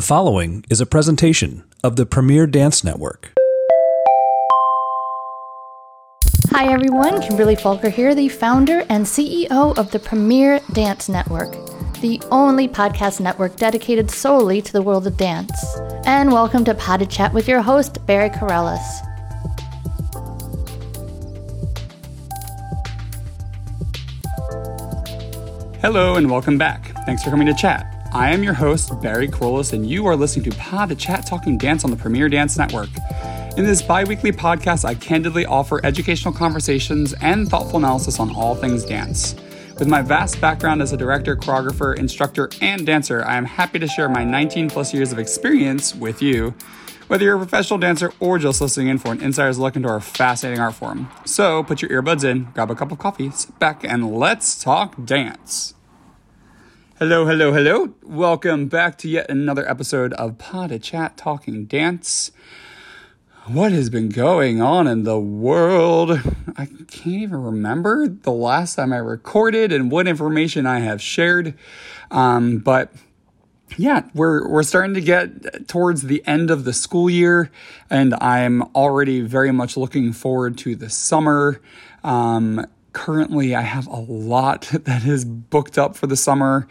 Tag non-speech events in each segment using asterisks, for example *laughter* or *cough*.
The following is a presentation of the Premier Dance Network. Hi everyone, Kimberly Falker here, the founder and CEO of the Premier Dance Network, the only podcast network dedicated solely to the world of dance. And welcome to Pas de Chat with your host, Barry Kerollis. Hello and welcome back. Thanks for coming to chat. I am your host, Barry Kerollis, and you are listening to Pas de Chat Talking Dance on the Premier Dance Network. In this bi weekly podcast, I candidly offer educational conversations and thoughtful analysis on all things dance. With my vast background as a director, choreographer, instructor, and dancer, I am happy to share my 19 plus years of experience with you, whether you're a professional dancer or just listening in for an insider's look into our fascinating art form. So put your earbuds in, grab a cup of coffee, sit back, and let's talk dance. Hello, hello, hello. Welcome back to yet another episode of Pas de Chat Talking Dance. What has been going on in the world? I can't even remember the last time I recorded and what information I have shared. Um, but yeah, we're we're starting to get towards the end of the school year, and I'm already very much looking forward to the summer. Um, currently I have a lot *laughs* that is booked up for the summer.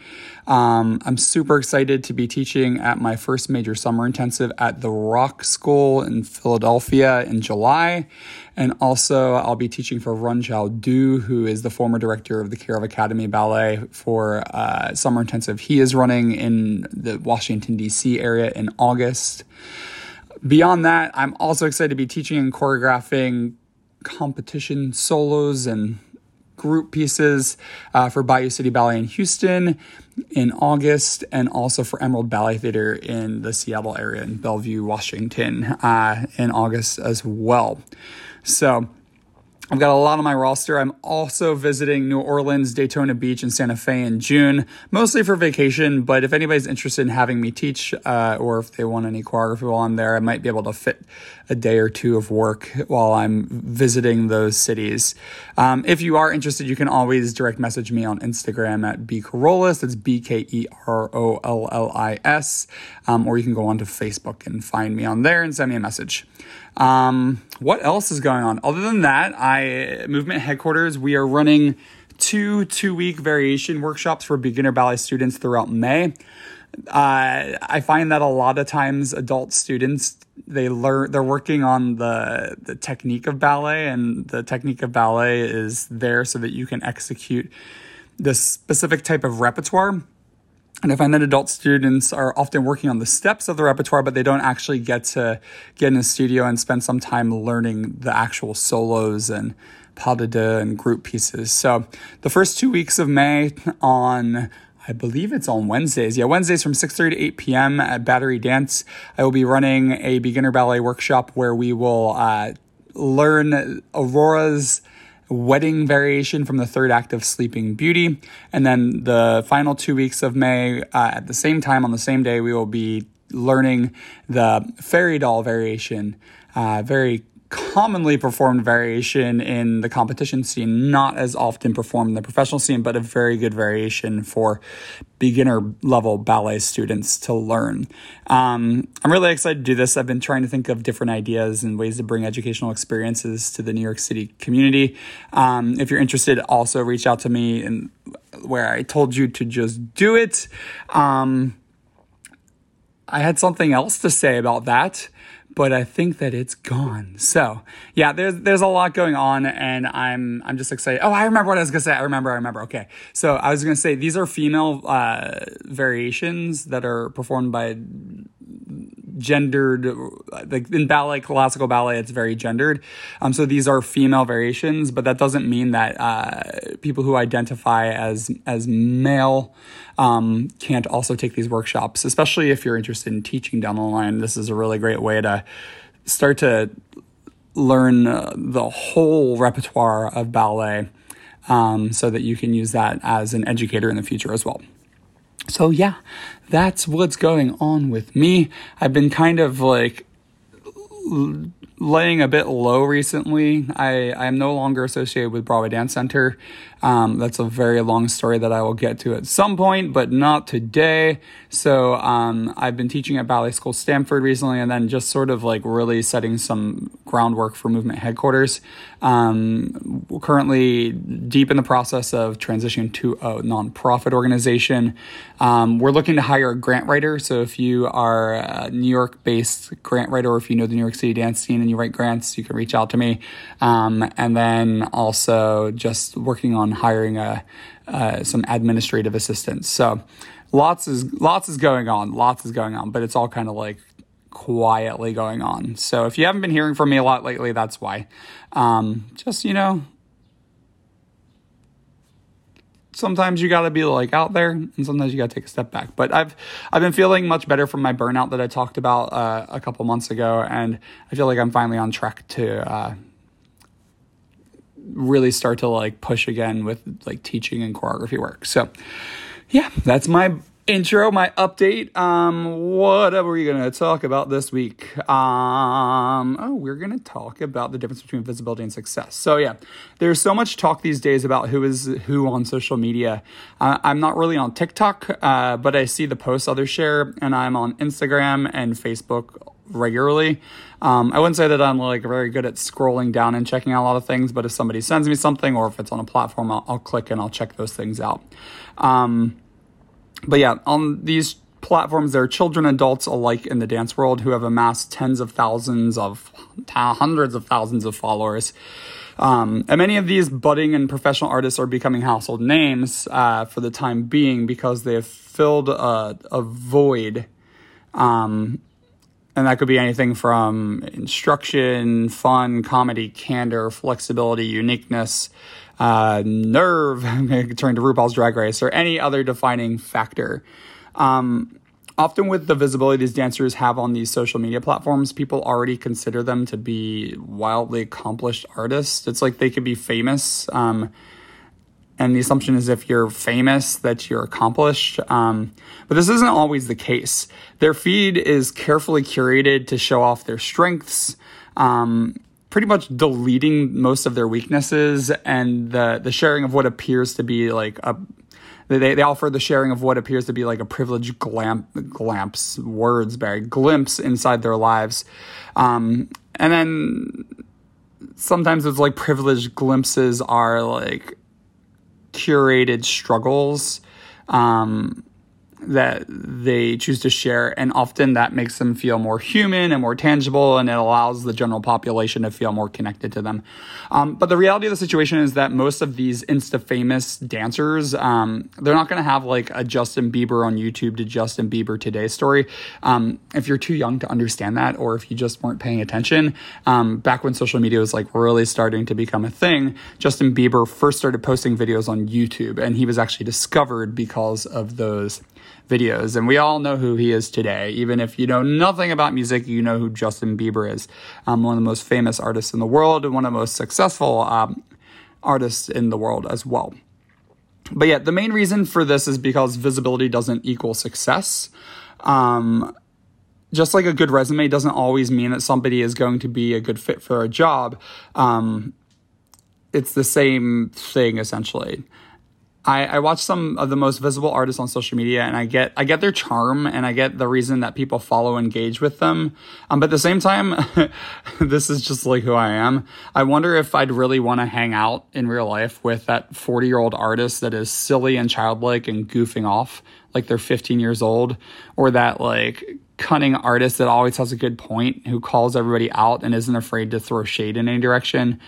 Um, I'm super excited to be teaching at my first major summer intensive at the Rock School in Philadelphia in July. And also, I'll be teaching for Runqiao Du, who is the former director of the Kirov Academy Ballet for uh, summer intensive. He is running in the Washington, D.C. area in August. Beyond that, I'm also excited to be teaching and choreographing competition solos and group pieces uh, for Bayou City Ballet in Houston in August, and also for Emerald Ballet Theater in the Seattle area in Bellevue, Washington, uh, in August as well. So, I've got a lot on my roster. I'm also visiting New Orleans, Daytona Beach, and Santa Fe in June, mostly for vacation. But if anybody's interested in having me teach, uh, or if they want any choreography while I'm there, I might be able to fit a day or two of work while I'm visiting those cities. Um, if you are interested, you can always direct message me on Instagram at bkerollis. That's B K E R O L L I S. Um, or you can go onto Facebook and find me on there and send me a message. Um, what else is going on? Other than that, I movement headquarters. We are running two two week variation workshops for beginner ballet students throughout May. Uh, I find that a lot of times adult students they learn they're working on the the technique of ballet, and the technique of ballet is there so that you can execute this specific type of repertoire and I find that adult students are often working on the steps of the repertoire, but they don't actually get to get in the studio and spend some time learning the actual solos and pas de deux and group pieces. So the first two weeks of May on I believe it's on Wednesdays. Yeah, Wednesdays from 6:30 to 8 p.m. at Battery Dance. I will be running a beginner ballet workshop where we will uh, learn Aurora's wedding variation from the third act of Sleeping Beauty. And then the final two weeks of May, uh, at the same time, on the same day, we will be learning the fairy doll variation. Uh, very commonly performed variation in the competition scene, not as often performed in the professional scene, but a very good variation for beginner level ballet students to learn. Um, I'm really excited to do this. I've been trying to think of different ideas and ways to bring educational experiences to the New York City community. Um, if you're interested, also reach out to me and where I told you to just do it. Um, I had something else to say about that but I think that it's gone. So yeah, there's there's a lot going on, and I'm I'm just excited. Oh, I remember what I was gonna say. I remember. I remember. Okay, so I was gonna say these are female uh, variations that are performed by gendered like in ballet classical ballet it's very gendered. Um, so these are female variations but that doesn't mean that uh, people who identify as as male um, can't also take these workshops especially if you're interested in teaching down the line. This is a really great way to start to learn uh, the whole repertoire of ballet um, so that you can use that as an educator in the future as well. So yeah, that's what's going on with me. I've been kind of like laying a bit low recently. I, I am no longer associated with Broadway Dance Center. Um, that's a very long story that I will get to at some point, but not today. So um, I've been teaching at Ballet School Stamford recently, and then just sort of like really setting some groundwork for Movement Headquarters. Um, currently deep in the process of transitioning to a nonprofit organization. Um, we're looking to hire a grant writer. So if you are a New York based grant writer, or if you know the New York City dance scene you write grants, you can reach out to me. Um, and then also just working on hiring a, uh, some administrative assistants. So lots is lots is going on, lots is going on, but it's all kind of like quietly going on. So if you haven't been hearing from me a lot lately, that's why. Um, just you know, sometimes you got to be like out there and sometimes you got to take a step back but i've i've been feeling much better from my burnout that i talked about uh, a couple months ago and i feel like i'm finally on track to uh, really start to like push again with like teaching and choreography work. So yeah, that's my intro, my update. Um, what are we gonna talk about this week? Um, oh, we're gonna talk about the difference between visibility and success. So yeah, there's so much talk these days about who is who on social media. Uh, I'm not really on TikTok, uh, but I see the posts others share, and I'm on Instagram and Facebook regularly. Um, I wouldn't say that I'm like very good at scrolling down and checking out a lot of things, but if somebody sends me something or if it's on a platform, I'll, I'll click and I'll check those things out. Um, but yeah, on these platforms, there are children adults alike in the dance world who have amassed tens of thousands of, hundreds of thousands of followers. Um, and many of these budding and professional artists are becoming household names uh, for the time being because they have filled a, a void um, and that could be anything from instruction, fun, comedy, candor, flexibility, uniqueness, uh, nerve, I'm going to turn to RuPaul's Drag Race, or any other defining factor. Um, often with the visibility these dancers have on these social media platforms, people already consider them to be wildly accomplished artists. It's like they could be famous. Um, and the assumption is if you're famous that you're accomplished um, but this isn't always the case their feed is carefully curated to show off their strengths um, pretty much deleting most of their weaknesses and the the sharing of what appears to be like a they, they offer the sharing of what appears to be like a privileged glamp, glamps words Barry glimpse inside their lives. Um, and then sometimes it's like privileged glimpses are like curated struggles. Um, that they choose to share. And often that makes them feel more human and more tangible, and it allows the general population to feel more connected to them. Um, but the reality of the situation is that most of these insta famous dancers, um, they're not going to have like a Justin Bieber on YouTube to Justin Bieber today story. Um, if you're too young to understand that, or if you just weren't paying attention, um, back when social media was like really starting to become a thing, Justin Bieber first started posting videos on YouTube, and he was actually discovered because of those videos. And we all know who he is today. Even if you know nothing about music, you know who Justin Bieber is. Um, one of the most famous artists in the world and one of the most successful um, artists in the world as well. But yeah, the main reason for this is because visibility doesn't equal success. Um, just like a good resume doesn't always mean that somebody is going to be a good fit for a job. Um, it's the same thing essentially. I, I watch some of the most visible artists on social media and I get I get their charm and I get the reason that people follow engage with them. Um, but at the same time, *laughs* this is just like who I am. I wonder if I'd really want to hang out in real life with that 40 year old artist that is silly and childlike and goofing off like they're 15 years old, or that like cunning artist that always has a good point who calls everybody out and isn't afraid to throw shade in any direction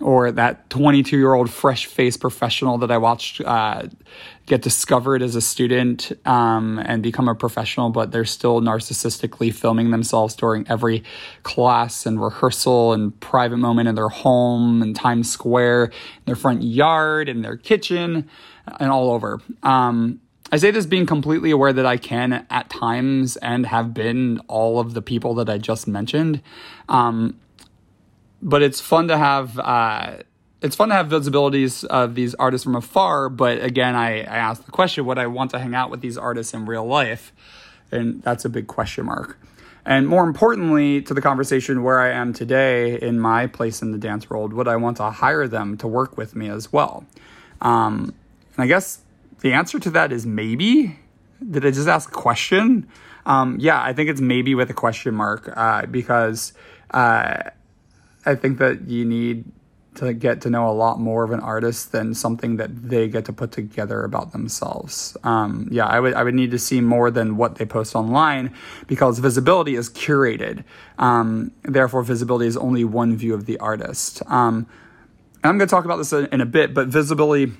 or that 22 year old fresh faced professional that I watched uh, get discovered as a student um, and become a professional, but they're still narcissistically filming themselves during every class and rehearsal and private moment in their home and Times Square, their front yard, in their kitchen, and all over. Um, I say this being completely aware that I can at times and have been all of the people that I just mentioned. Um, but it's fun to have uh, it's fun to have visibilities of these artists from afar. But again, I, I ask the question: Would I want to hang out with these artists in real life? And that's a big question mark. And more importantly, to the conversation where I am today in my place in the dance world, would I want to hire them to work with me as well? Um, and I guess the answer to that is maybe. Did I just ask a question? Um, yeah, I think it's maybe with a question mark uh, because uh, I think that you need to get to know a lot more of an artist than something that they get to put together about themselves. Um, yeah, I would I would need to see more than what they post online because visibility is curated. Um, therefore, visibility is only one view of the artist. Um, I'm going to talk about this in a bit, but visibility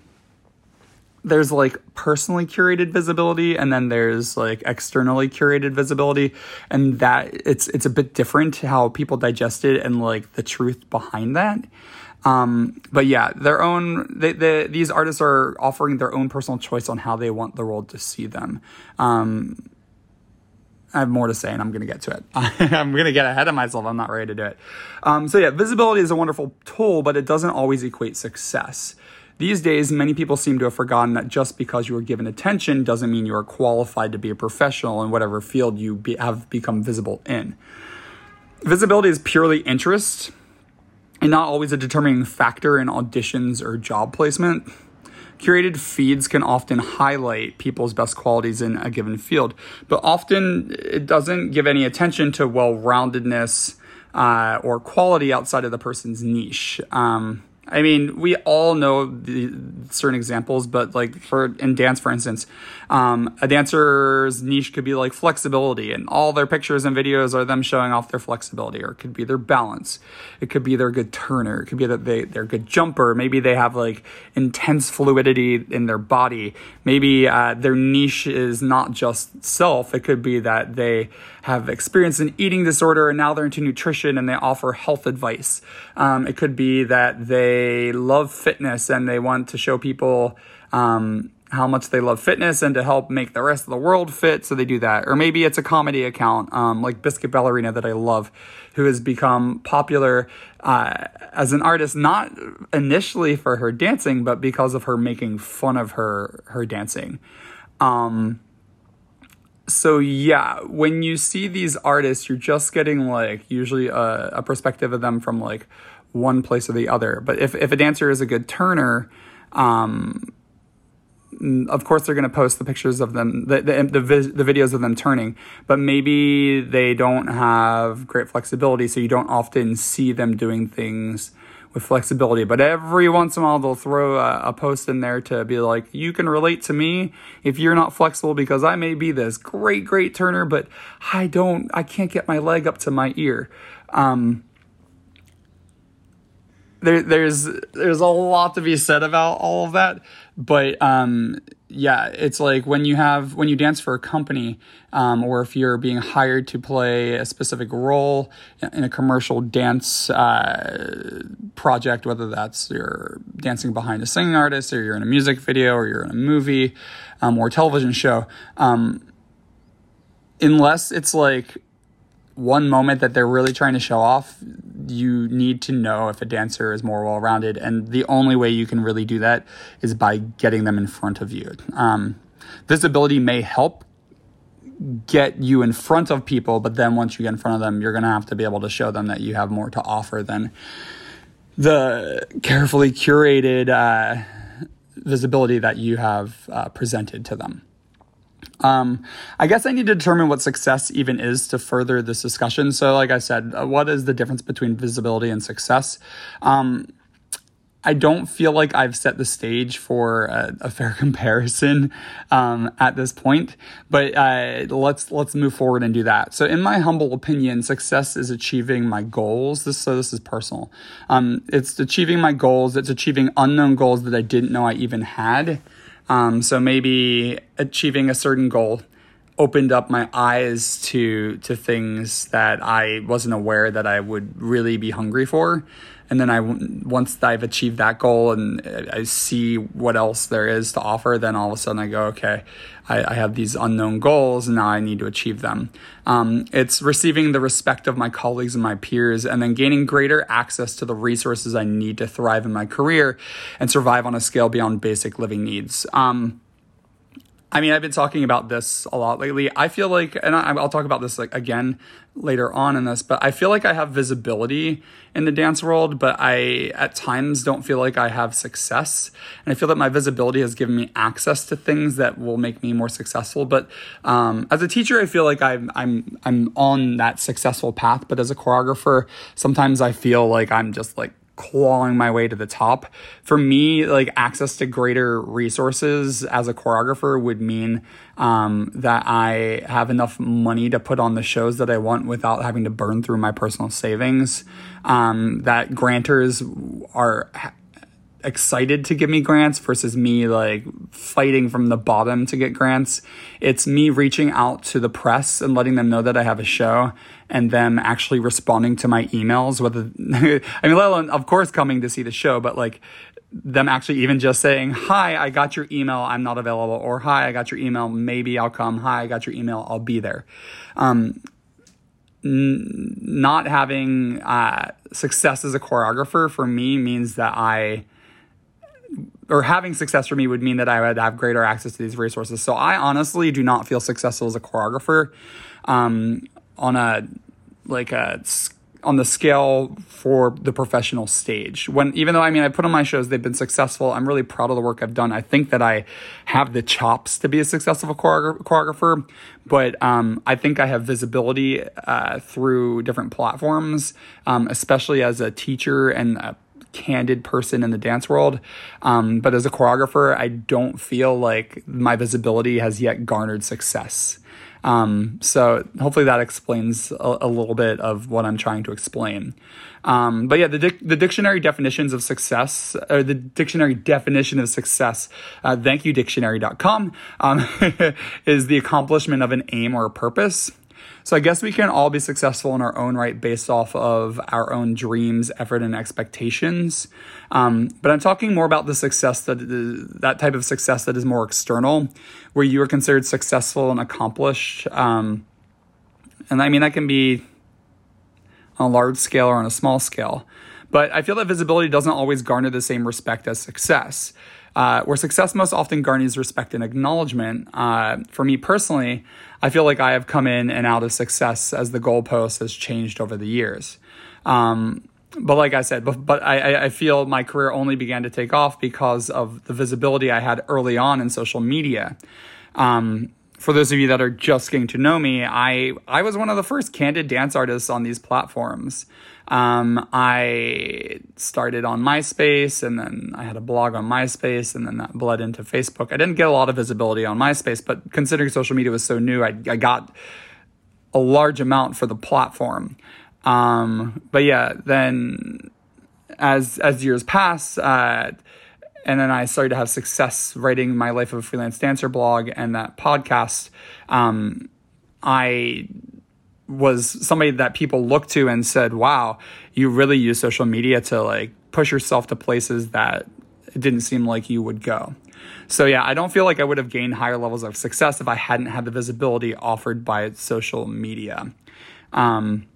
there's like personally curated visibility and then there's like externally curated visibility and that it's it's a bit different how people digest it and like the truth behind that um, but yeah their own they, they, these artists are offering their own personal choice on how they want the world to see them um, I have more to say and I'm going to get to it. *laughs* I'm going to get ahead of myself. I'm not ready to do it. Um, so, yeah, visibility is a wonderful tool, but it doesn't always equate success. These days, many people seem to have forgotten that just because you are given attention doesn't mean you are qualified to be a professional in whatever field you be, have become visible in. Visibility is purely interest and not always a determining factor in auditions or job placement. Curated feeds can often highlight people's best qualities in a given field, but often it doesn't give any attention to well roundedness uh, or quality outside of the person's niche. Um, I mean, we all know the certain examples, but like for in dance, for instance, um, a dancer's niche could be like flexibility, and all their pictures and videos are them showing off their flexibility, or it could be their balance. It could be their good turner. It could be that they they're good jumper. Maybe they have like intense fluidity in their body. Maybe uh, their niche is not just self. It could be that they have experienced an eating disorder and now they're into nutrition and they offer health advice. Um, it could be that they love fitness and they want to show people um, how much they love fitness and to help make the rest of the world fit. So they do that. Or maybe it's a comedy account um, like Biscuit Ballerina that I love, who has become popular uh, as an artist, not initially for her dancing, but because of her making fun of her her dancing. Um, so yeah, when you see these artists, you're just getting like usually a, a perspective of them from like one place or the other. But if, if a dancer is a good turner, um, of course they're going to post the pictures of them the, the, the, the, videos of them turning but maybe they don't have great flexibility so you don't often see them doing things with flexibility but every once in a while they'll throw a, a post in there to be like you can relate to me if you're not flexible because i may be this great great turner but i don't i can't get my leg up to my ear. Um, there, there's there's a lot to be said about all of that but um, yeah it's like when you have when you dance for a company um, or if you're being hired to play a specific role in a commercial dance uh, project whether that's you're dancing behind a singing artist or you're in a music video or you're in a movie um, or television show um, unless it's like one moment that they're really trying to show off, you need to know if a dancer is more well rounded. And the only way you can really do that is by getting them in front of you. Um, visibility may help get you in front of people, but then once you get in front of them, you're going to have to be able to show them that you have more to offer than the carefully curated uh, visibility that you have uh, presented to them. Um, I guess I need to determine what success even is to further this discussion. So, like I said, uh, what is the difference between visibility and success? Um, I don't feel like I've set the stage for a, a fair *laughs* comparison um, at this point, but uh, let's let's move forward and do that. So, in my humble opinion, success is achieving my goals. This so this is personal. Um, it's achieving my goals. It's achieving unknown goals that I didn't know I even had. Um, so maybe achieving a certain goal opened up my eyes to to things that I wasn't aware that I would really be hungry for and then I once I've achieved that goal and I see what else there is to offer, then all of a sudden I go, okay, I, I have these unknown goals, and now I need to achieve them. Um, it's receiving the respect of my colleagues and my peers, and then gaining greater access to the resources I need to thrive in my career and survive on a scale beyond basic living needs. Um, I mean, I've been talking about this a lot lately. I feel like, and I, will talk about this like again later on in this, but I feel like I have visibility in the dance world, but I at times don't feel like I have success. And I feel that my visibility has given me access to things that will make me more successful. But um, as a teacher, I feel like I'm I'm I'm on that successful path. But as a choreographer, sometimes I feel like I'm just like clawing my way to the top. For me, like access to greater resources as a choreographer would mean um, that I have enough money to put on the shows that I want without having to burn through my personal savings. Um, that grantors are excited to give me grants versus me like fighting from the bottom to get grants. It's me reaching out to the press and letting them know that I have a show and them actually responding to my emails whether *laughs* I mean let alone of course coming to see the show but like them actually even just saying hi I got your email I'm not available or hi I got your email maybe I'll come hi I got your email I'll be there. Um, n- not having uh, success as a choreographer for me means that I or having success for me would mean that I would have greater access to these resources. So I honestly do not feel successful as a choreographer um, on a like a on the scale for the professional stage. When even though I mean I put on my shows, they've been successful. I'm really proud of the work I've done. I think that I have the chops to be a successful choreographer, but um, I think I have visibility uh, through different platforms, um, especially as a teacher and a candid person in the dance world. Um, but as a choreographer, I don't feel like my visibility has yet garnered success. Um, so hopefully that explains a, a, little bit of what I'm trying to explain. Um, but yeah, the, dic- the dictionary definitions of success, or the dictionary definition of success, uh, thank you dictionary.com, um, *laughs* is the accomplishment of an aim or a purpose. So I guess we can all be successful in our own right based off of our own dreams, effort, and expectations. Um, but I'm talking more about the success that that type of success that is more external, where you are considered successful and accomplished. Um, and I mean that can be on a large scale or on a small scale. But I feel that visibility doesn't always garner the same respect as success. Uh, where success most often garners respect and acknowledgement. Uh, for me personally, I feel like I have come in and out of success as the goalpost has changed over the years. Um, but like I said, but, but I, I feel my career only began to take off because of the visibility I had early on in social media. Um, for those of you that are just getting to know me, I I was one of the first candid dance artists on these platforms. Um, I started on MySpace and then I had a blog on MySpace and then that bled into Facebook. I didn't get a lot of visibility on MySpace, but considering social media was so new, I, I got a large amount for the platform. Um, but yeah, then as as years pass, uh, and then I started to have success writing my Life of a Freelance Dancer blog and that podcast. Um, I was somebody that people looked to and said, "Wow, you really use social media to like push yourself to places that it didn't seem like you would go." So yeah, I don't feel like I would have gained higher levels of success if I hadn't had the visibility offered by social media. Um,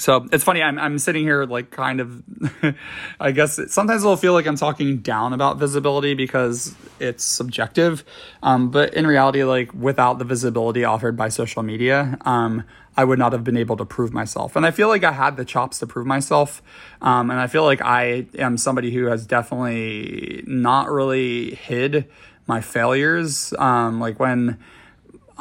so it's funny. I'm I'm sitting here like kind of, *laughs* I guess sometimes it'll feel like I'm talking down about visibility because it's subjective, um, but in reality, like without the visibility offered by social media, um, I would not have been able to prove myself. And I feel like I had the chops to prove myself, um, and I feel like I am somebody who has definitely not really hid my failures. Um, like when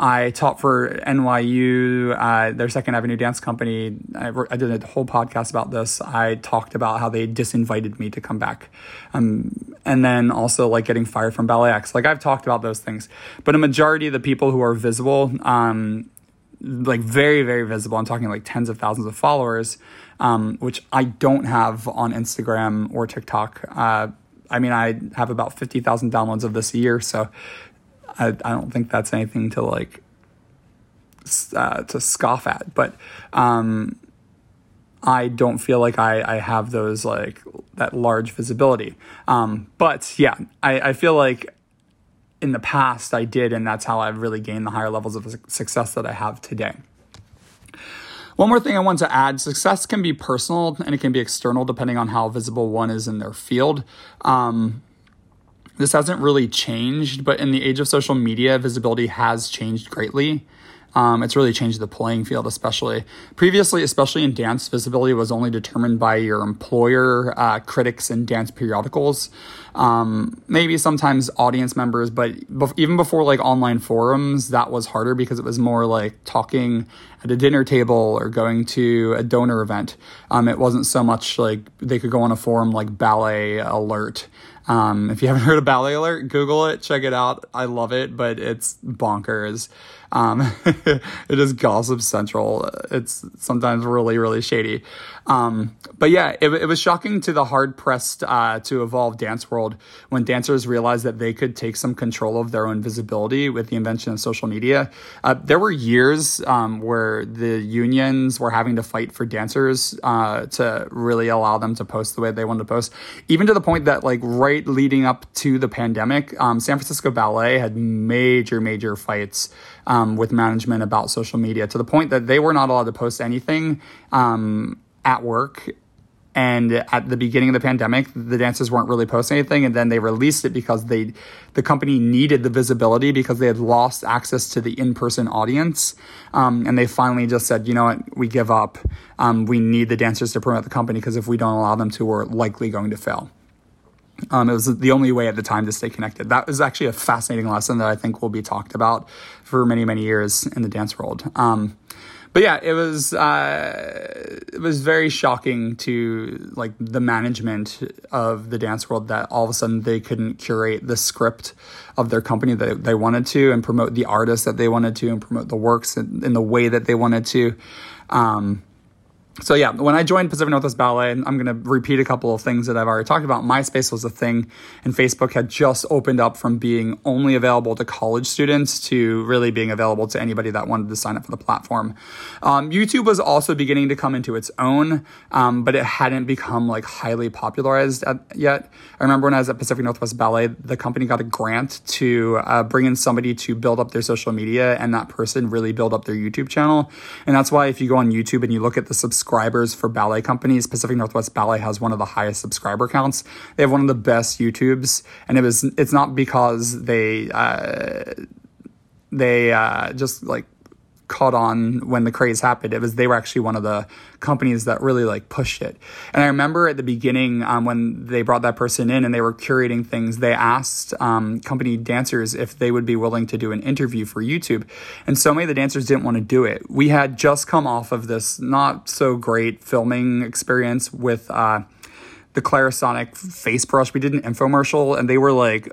I taught for NYU, uh, their Second Avenue Dance Company. I, I, did a whole podcast about this. I talked about how they disinvited me to come back. Um, and then also like getting fired from BalletX. Like I've talked about those things. But a majority of the people who are visible, um, like very, very visible, I'm talking like tens of thousands of followers, um, which I don't have on Instagram or TikTok. Uh, I mean, I have about 50,000 downloads of this a year. So I, I don't think that's anything to like uh, to scoff at, but um, I don't feel like I, I have those like that large visibility. Um, but yeah, I, I feel like in the past I did, and that's how I've really gained the higher levels of success that I have today. One more thing I want to add success can be personal and it can be external depending on how visible one is in their field. Um, this hasn't really changed, but in the age of social media, visibility has changed greatly. Um, it's really changed the playing field, especially previously, especially in dance, visibility was only determined by your employer, uh, critics, and dance periodicals. Um, maybe sometimes audience members, but bef- even before like online forums, that was harder because it was more like talking at a dinner table or going to a donor event. Um, it wasn't so much like they could go on a forum like Ballet Alert. Um, if you haven't *laughs* heard of Ballet Alert, Google it, check it out. I love it, but it's bonkers. Um, *laughs* it is gossip central. It's sometimes really, really shady. Um, but yeah, it, it, was shocking to the hard pressed uh, to evolve dance world when dancers realized that they could take some control of their own visibility with the invention of social media. Uh, there were years um, where the unions were having to fight for dancers uh, to really allow them to post the way they wanted to post, even to the point that, like, right leading up to the pandemic, um, San Francisco Ballet had major, major fights um, with management about social media to the point that they were not allowed to post anything um, at work. And at the beginning of the pandemic, the dancers weren't really posting anything, and then they released it because they, the company needed the visibility because they had lost access to the in-person audience, um, and they finally just said, you know what, we give up. Um, we need the dancers to promote the company because if we don't allow them to, we're likely going to fail. Um, it was the only way at the time to stay connected. That was actually a fascinating lesson that I think will be talked about for many, many years in the dance world. Um, but yeah, it was uh, it was very shocking to like the management of the dance world that all of a sudden they couldn't curate the script of their company that they wanted to and promote the artists that they wanted to and promote the works in, in the way that they wanted to. Um, so yeah, when I joined Pacific Northwest Ballet, I'm going to repeat a couple of things that I've already talked about. MySpace was a thing, and Facebook had just opened up from being only available to college students to really being available to anybody that wanted to sign up for the platform. Um, YouTube was also beginning to come into its own, um, but it hadn't become like highly popularized at, yet. I remember when I was at Pacific Northwest Ballet, the company got a grant to uh, bring in somebody to build up their social media, and that person really build up their YouTube channel. And that's why if you go on YouTube and you look at the subscribers subscribers for ballet companies. Pacific Northwest Ballet has one of the highest subscriber counts. They have one of the best YouTubes, and it was it's not because they uh, they uh, just like caught on when the craze happened. It was they were actually one of the companies that really like pushed it. And I remember at the beginning um, when they brought that person in and they were curating things, they asked um, company dancers if they would be willing to do an interview for YouTube. And so many of the dancers didn't want to do it. We had just come off of this not so great filming experience with. Uh, the Clarisonic face brush. We did an infomercial and they were like,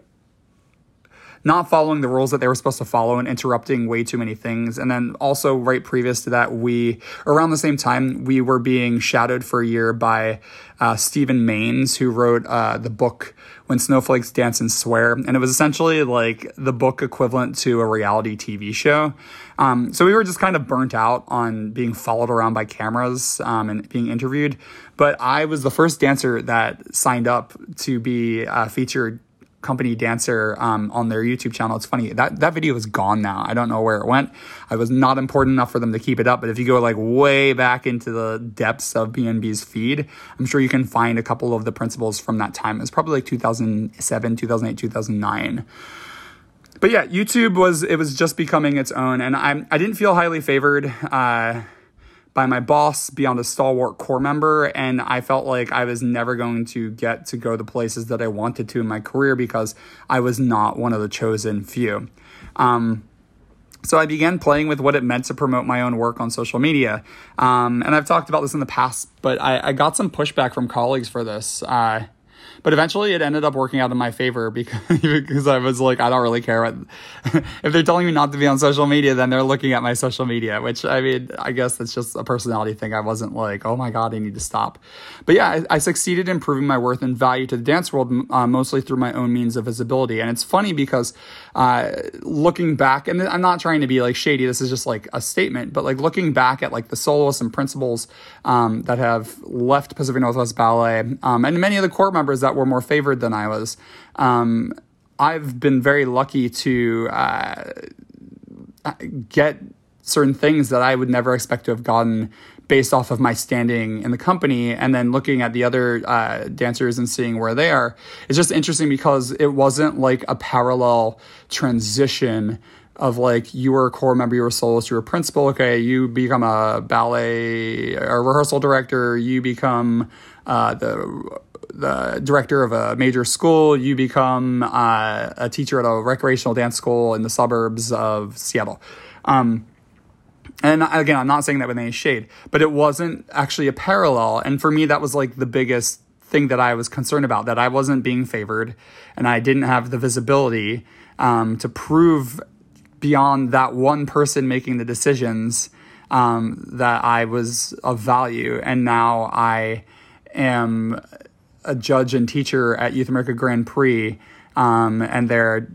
not following the rules that they were supposed to follow and interrupting way too many things. And then also right previous to that, we around the same time we were being shadowed for a year by uh, Steven Manes, who wrote uh, the book When Snowflakes Dance and Swear, and it was essentially like the book equivalent to a reality TV show. Um, so we were just kind of burnt out on being followed around by cameras um, and being interviewed. But I was the first dancer that signed up to be uh, featured company dancer um, on their YouTube channel. It's funny that that video is gone now. I don't know where it went. I was not important enough for them to keep it up. But if you go like way back into the depths of PNB's feed, I'm sure you can find a couple of the principals from that time. It's probably like 2007, 2008, 2009 but yeah, YouTube was it was just becoming its own, and I I didn't feel highly favored. Uh, by my boss beyond a stalwart corps member. And I felt like I was never going to get to go the places that I wanted to in my career because I was not one of the chosen few. Um, so I began playing with what it meant to promote my own work on social media. Um, and I've talked about this in the past, but I, I got some pushback from colleagues for this. Uh, but eventually it ended up working out in my favor because, *laughs* because I was like, I don't really care what, *laughs* if they're telling me not to be on social media, then they're looking at my social media, which I mean, I guess that's just a personality thing. I wasn't like, oh my God, I need to stop. But yeah, I, I succeeded in proving my worth and value to the dance world, uh, mostly through my own means of visibility. And it's funny because, uh, looking back, and I'm not trying to be like shady, this is just like a statement, but like looking back at like the soloists and principals, um, that have left Pacific Northwest Ballet, um, and many of the court members that were more favored than I was. Um, I've been very lucky to uh, get certain things that I would never expect to have gotten based off of my standing in the company and then looking at the other uh, dancers and seeing where they are it's just interesting because it wasn't like a parallel transition of like you were a corps member, you were a soloist, you were a principal. Okay, you become a ballet, a rehearsal director. You become uh, the the director of a major school. You become uh, a teacher at a recreational dance school in the suburbs of Seattle. Um, and again, I'm not saying that with any shade, but it wasn't actually a parallel. And for me, that was like the biggest thing that I was concerned about that I wasn't being favored and I didn't have the visibility um, to prove beyond that one person making the decisions um, that I was of value. And now I am a judge and teacher at Youth America Grand Prix. Um, and there are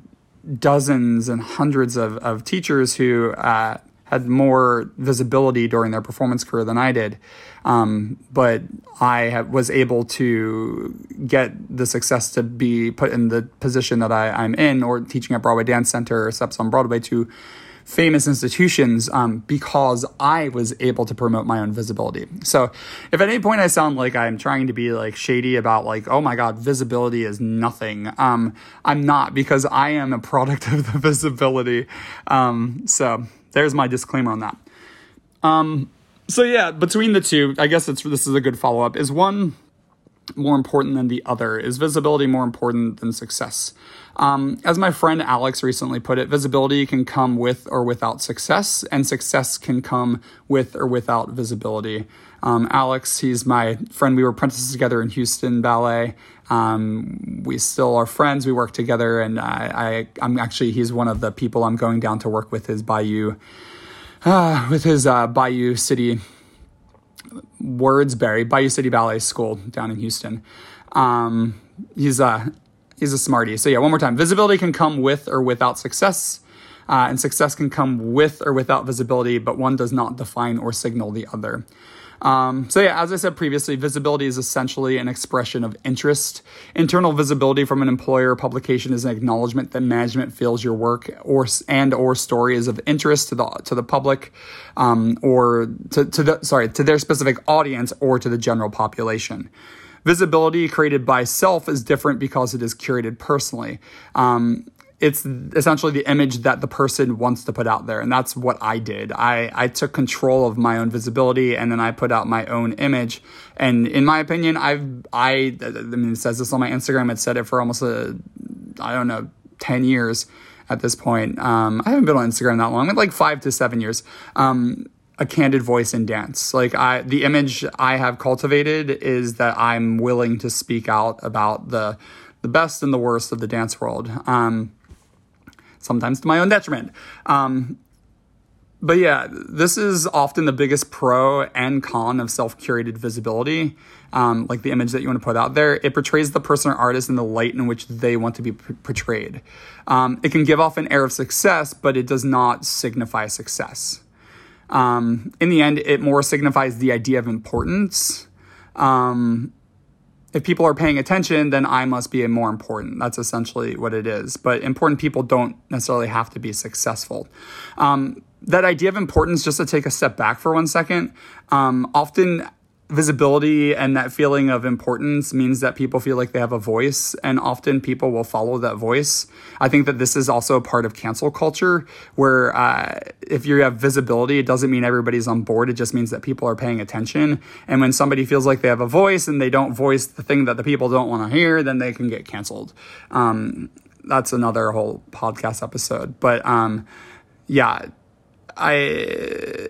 dozens and hundreds of, of teachers who uh, had more visibility during their performance career than I did. Um, but I was able to get the success to be put in the position that I, am in, or teaching at Broadway Dance Center or Steps on Broadway to famous institutions um, because I was able to promote my own visibility. So if at any point I sound like I'm trying to be like shady about like, oh my God, visibility is nothing, um, I'm not because I am a product *laughs* of the visibility. Um, so there's my disclaimer on that. Um, so yeah, between the two, I guess it's this is a good follow up. Is one more important than the other? Is visibility more important than success? Um, as my friend Alex recently put it, visibility can come with or without success, and success can come with or without visibility. Um, Alex, he's my friend. We were apprentices together in Houston Ballet. Um, we still are friends. We work together, and I, I, am actually he's one of the people I'm going down to work with his Bayou uh, with his uh, Bayou City Wordsbury Bayou City Ballet School down in Houston. Um, he's a he's a smarty. So yeah, one more time. Visibility can come with or without success, uh, and success can come with or without visibility, but one does not define or signal the other. Um, so yeah, as I said previously, visibility is essentially an expression of interest. Internal visibility from an employer or publication is an acknowledgement that management feels your work or and or story is of interest to the to the public, um, or to, to the sorry to their specific audience or to the general population. Visibility created by self is different because it is curated personally. Um, it's essentially the image that the person wants to put out there and that's what i did. I i took control of my own visibility and then i put out my own image. And in my opinion i've i i mean it says this on my instagram. It said it for almost a i don't know 10 years at this point. Um, i haven't been on instagram that long like five to seven years. Um, a candid voice in dance. Like i the image i have cultivated is that i'm willing to speak out about the the best and the worst of the dance world. Um, sometimes to my own detriment. Um, but yeah, this is often the biggest pro and con of self curated visibility, um, like the image that you want to put out there. It portrays the person or artist in the light in which they want to be p- portrayed. Um, it can give off an air of success, but it does not signify success. Um, in the end, it more signifies the idea of importance. Um, if people are paying attention, then I must be more important. That's essentially what it is. But important people don't necessarily have to be successful. Um, that idea of importance, just to take a step back for one second, um, often visibility and that feeling of importance means that people feel like they have a voice and often people will follow that voice. I think that this is also a part of cancel culture where uh, if you have visibility it doesn't mean everybody's on board it just means that people are paying attention. And when somebody feels like they have a voice and they don't voice the thing that the people don't want to hear then they can get canceled. Um, that's another whole podcast episode. But um, yeah i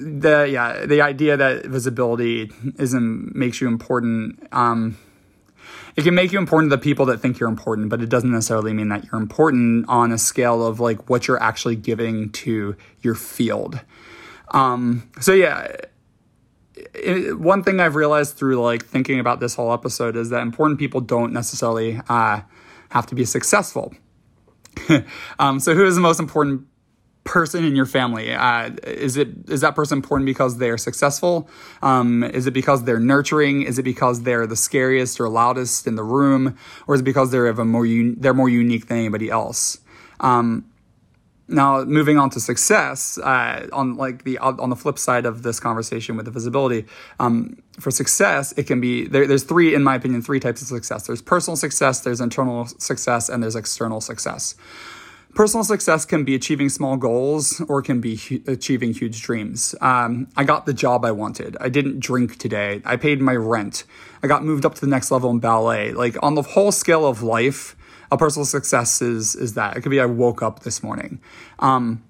the yeah the idea that visibility isn't makes you important um, it can make you important to the people that think you're important but it doesn't necessarily mean that you're important on a scale of like what you're actually giving to your field. Um, so yeah it, one thing i've realized through like thinking about this whole episode is that important people don't necessarily uh, have to be successful. *laughs* Um, so who is the most important person in your family? Uh, is it is that person important because they're successful? Um, is it because they're nurturing? Is it because they're the scariest or loudest in the room, or is it because they're of a more un- they're more unique than anybody else? Um, now, moving on to success, uh, on like the on the flip side of this conversation with the visibility, um, for success, it can be there, there's three, in my opinion, three types of success. There's personal success, there's internal success, and there's external success. Personal success can be achieving small goals or can be hu- achieving huge dreams. Um, I got the job I wanted. I didn't drink today. I paid my rent. I got moved up to the next level in ballet. Like on the whole scale of life, a personal success is is that. It could be I woke up this morning. Um,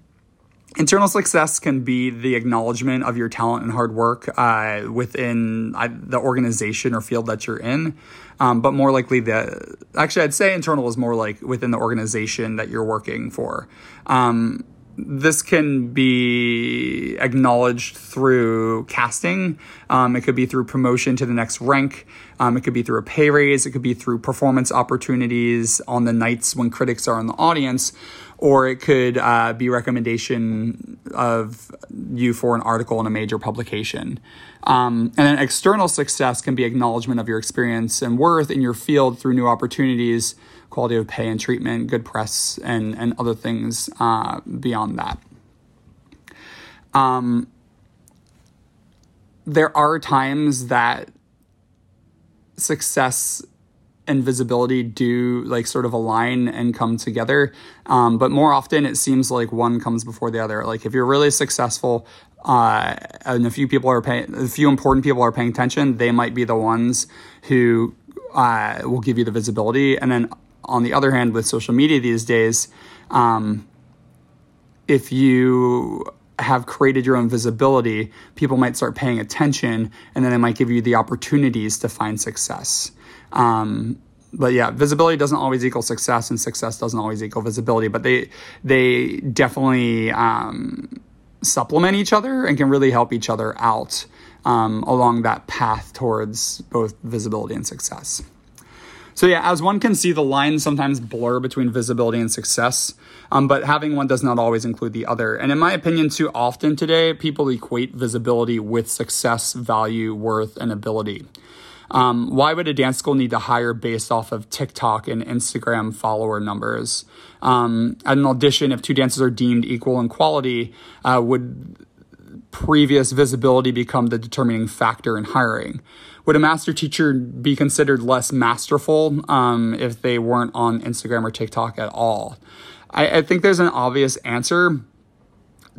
Internal success can be the acknowledgement of your talent and hard work uh, within uh, the organization or field that you're in. Um, but more likely, the actually, I'd say internal is more like within the organization that you're working for. Um, this can be acknowledged through casting. Um, it could be through promotion to the next rank. Um, it could be through a pay raise. It could be through performance opportunities on the nights when critics are in the audience or it could uh, be recommendation of you for an article in a major publication. Um, and then external success can be acknowledgement of your experience and worth in your field through new opportunities, quality of pay and treatment, good press, and, and other things uh, beyond that. Um, there are times that success and visibility do like sort of align and come together. Um, but more often, it seems like one comes before the other. Like if you're really successful, uh, and a few people are paying, a few important people are paying attention, they might be the ones who uh, will give you the visibility. And then on the other hand, with social media these days, um, if you have created your own visibility, people might start paying attention, and then they might give you the opportunities to find success. Um, but yeah, visibility doesn't always equal success, and success doesn't always equal visibility. But they they definitely um, supplement each other and can really help each other out um, along that path towards both visibility and success. So yeah, as one can see, the lines sometimes blur between visibility and success, um, but having one does not always include the other. And in my opinion, too often today, people equate visibility with success, value, worth, and ability. Um, why would a dance school need to hire based off of TikTok and Instagram follower numbers? Um, at an audition, if two dancers are deemed equal in quality, uh, would previous visibility become the determining factor in hiring? Would a master teacher be considered less masterful um, if they weren't on Instagram or TikTok at all? I, I think there's an obvious answer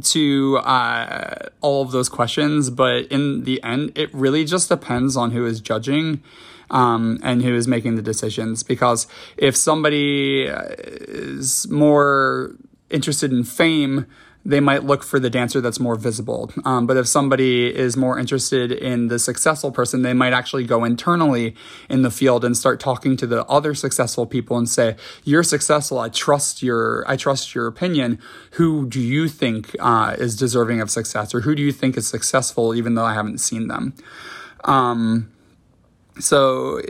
to uh, all of those questions, but in the end, it really just depends on who is judging um, and who is making the decisions. Because if somebody is more interested in fame, they might look for the dancer that's more visible. Um, but if somebody is more interested in the successful person, they might actually go internally in the field and start talking to the other successful people and say, "You're successful. I trust your I trust your opinion. Who do you think uh, is deserving of success, or who do you think is successful, even though I haven't seen them?" Um, so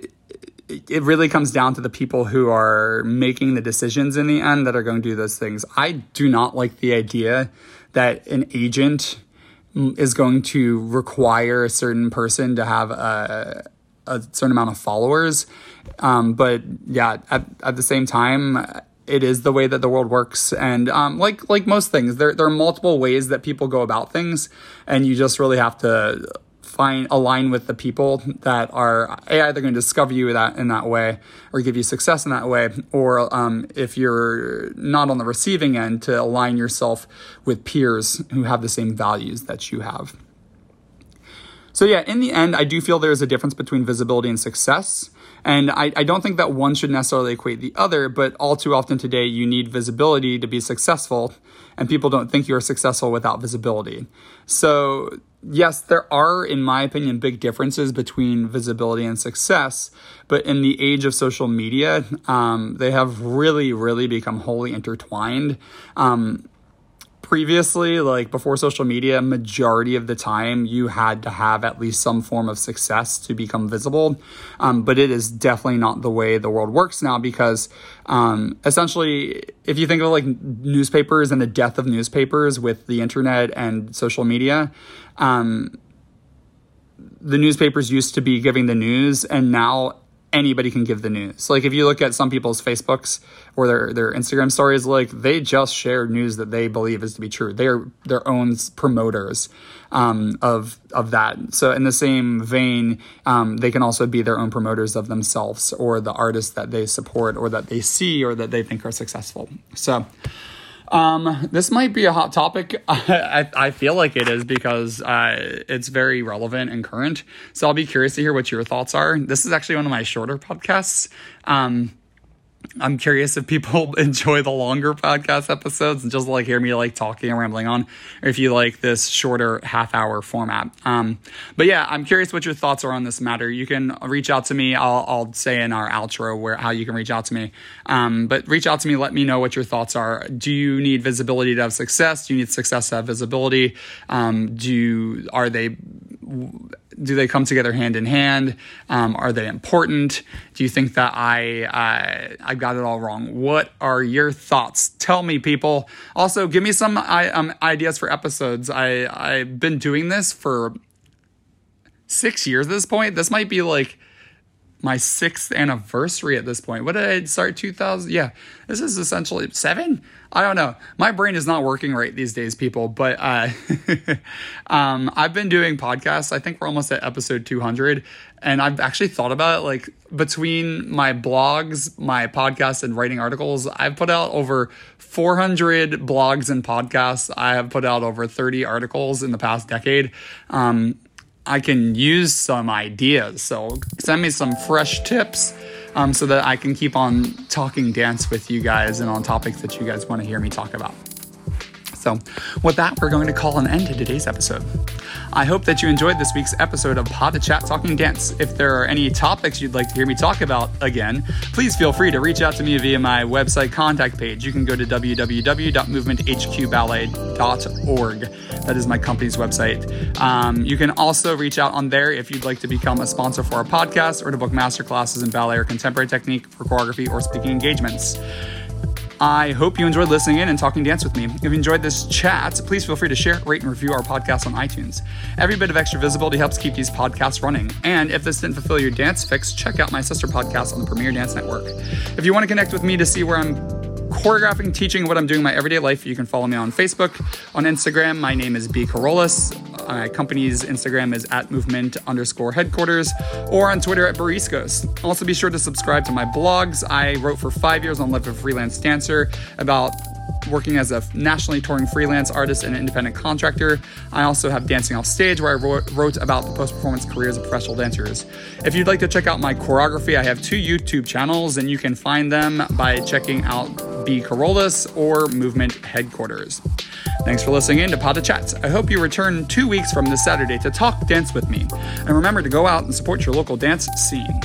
it really comes down to the people who are making the decisions in the end that are going to do those things. I do not like the idea that an agent is going to require a certain person to have a, a certain amount of followers. Um, but yeah, at, at the same time, it is the way that the world works and um, like like most things there, there are multiple ways that people go about things and you just really have to find align with the people that are either going to discover you that in that way or give you success in that way, or um, if you're not on the receiving end, to align yourself with peers who have the same values that you have. So yeah, in the end, I do feel there's a difference between visibility and success. And I, I don't think that one should necessarily equate the other, but all too often today, you need visibility to be successful, and people don't think you're successful without visibility. So yes, there are, in my opinion, big differences between visibility and success. But in the age of social media, um, they have really, really become wholly intertwined. Um, previously, like before social media, majority of the time you had to have at least some form of success to become visible. Um, but it is definitely not the way the world works now because um, essentially, if you think of like newspapers and the death of newspapers with the internet and social media, um, the newspapers used to be giving the news, and now anybody can give the news. Like if you look at some people's Facebooks or their their Instagram stories, like they just share news that they believe is to be true. They're their own promoters um, of of that. So in the same vein, um, they can also be their own promoters of themselves or the artists that they support or that they see or that they think are successful. So. Um, this might be a hot topic. *laughs* I, I feel like it is because uh, it's very relevant and current. So I'll be curious to hear what your thoughts are. This is actually one of my shorter podcasts. Um, I'm curious if people *laughs* enjoy the longer podcast episodes and just like hear me like talking and rambling on, or if you like this shorter half hour format. Um, but yeah, I'm curious what your thoughts are on this matter. You can reach out to me. I'll, I'll say in our outro where how you can reach out to me. Um, but reach out to me. Let me know what your thoughts are. Do you need visibility to have success? Do you need success to have visibility? Um, do you, are they do they come together hand in hand? Um, are they important? Do you think that I I I got it all wrong? What are your thoughts? Tell me, people. Also, give me some I, um, ideas for episodes. I I've been doing this for six years at this point. This might be like my sixth anniversary at this point. What did I start? 2000? Yeah, this is essentially seven. I don't know. My brain is not working right these days, people. But uh, *laughs* um, I've been doing podcasts. I think we're almost at episode 200, and I've actually thought about it. Like between my blogs, my podcasts, and writing articles, I've put out over 400 blogs and podcasts. I have put out over 30 articles in the past decade. Um, I can use some ideas. So send me some fresh tips um, so that I can keep on talking dance with you guys and on topics that you guys want to hear me talk about. So, with that, we're going to call an end to today's episode. I hope that you enjoyed this week's episode of Pas de Chat Talking Dance. If there are any topics you'd like to hear me talk about again, please feel free to reach out to me via my website contact page. You can go to www.movementhqballet.org. That is my company's website. Um, you can also reach out on there if you'd like to become a sponsor for our podcast or to book master classes in ballet or contemporary technique for choreography or speaking engagements. I hope you enjoyed listening in and talking dance with me. If you enjoyed this chat, please feel free to share, rate, and review our podcast on iTunes. Every bit of extra visibility helps keep these podcasts running. And if this didn't fulfill your dance fix, check out my sister podcast on the Premier Dance Network. If you want to connect with me to see where I'm choreographing, teaching, what I'm doing in my everyday life, you can follow me on Facebook, on Instagram. My name is B. Kerollis. My company's Instagram is at movement underscore headquarters or on Twitter at Bariscos. Also, be sure to subscribe to my blogs. I wrote for five years on Life of Freelance Dancer about working as a nationally touring freelance artist and independent contractor. I also have Dancing Off Stage, where I wrote, wrote about the post performance careers of professional dancers. If you'd like to check out my choreography, I have two YouTube channels, and you can find them by checking out B. Kerollis or Movement Headquarters. Thanks for listening in to Pas de Chats. I hope you return two weeks from this Saturday to talk dance with me. And remember to go out and support your local dance scene.